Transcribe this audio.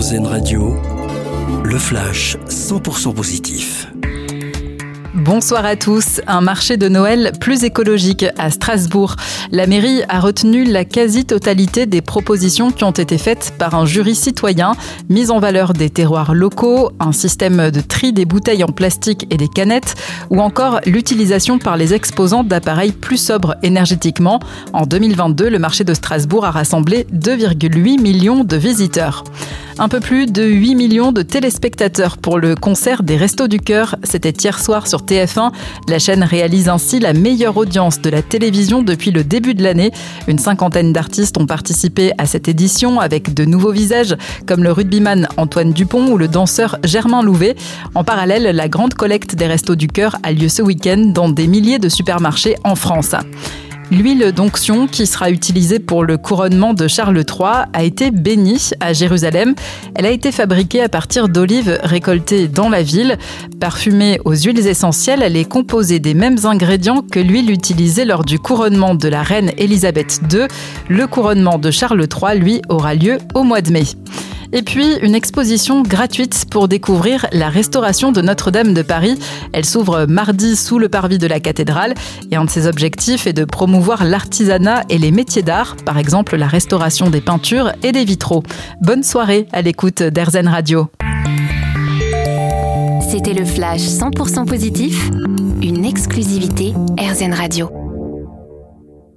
RZN Radio, le flash 100% positif. Bonsoir à tous. Un marché de Noël plus écologique à Strasbourg. La mairie a retenu la quasi-totalité des propositions qui ont été faites par un jury citoyen. Mise en valeur des terroirs locaux, un système de tri des bouteilles en plastique et des canettes, ou encore l'utilisation par les exposants d'appareils plus sobres énergétiquement. En 2022, le marché de Strasbourg a rassemblé 2,8 millions de visiteurs. Un peu plus de 8 millions de téléspectateurs pour le concert des Restos du Cœur. C'était hier soir sur TF1. La chaîne réalise ainsi la meilleure audience de la télévision depuis le début de l'année. Une cinquantaine d'artistes ont participé à cette édition avec de nouveaux visages comme le rugbyman Antoine Dupont ou le danseur Germain Louvet. En parallèle, la grande collecte des Restos du Cœur a lieu ce week-end dans des milliers de supermarchés en France. L'huile d'onction qui sera utilisée pour le couronnement de Charles III a été bénie à Jérusalem. Elle a été fabriquée à partir d'olives récoltées dans la ville. Parfumée aux huiles essentielles, elle est composée des mêmes ingrédients que l'huile utilisée lors du couronnement de la reine Élisabeth II. Le couronnement de Charles III, lui, aura lieu au mois de mai. Et puis, une exposition gratuite pour découvrir la restauration de Notre-Dame de Paris. Elle s'ouvre mardi sous le parvis de la cathédrale et un de ses objectifs est de promouvoir l'artisanat et les métiers d'art, par exemple la restauration des peintures et des vitraux. Bonne soirée à l'écoute d'Airzen Radio. C'était le flash 100% positif, une exclusivité Airzen Radio.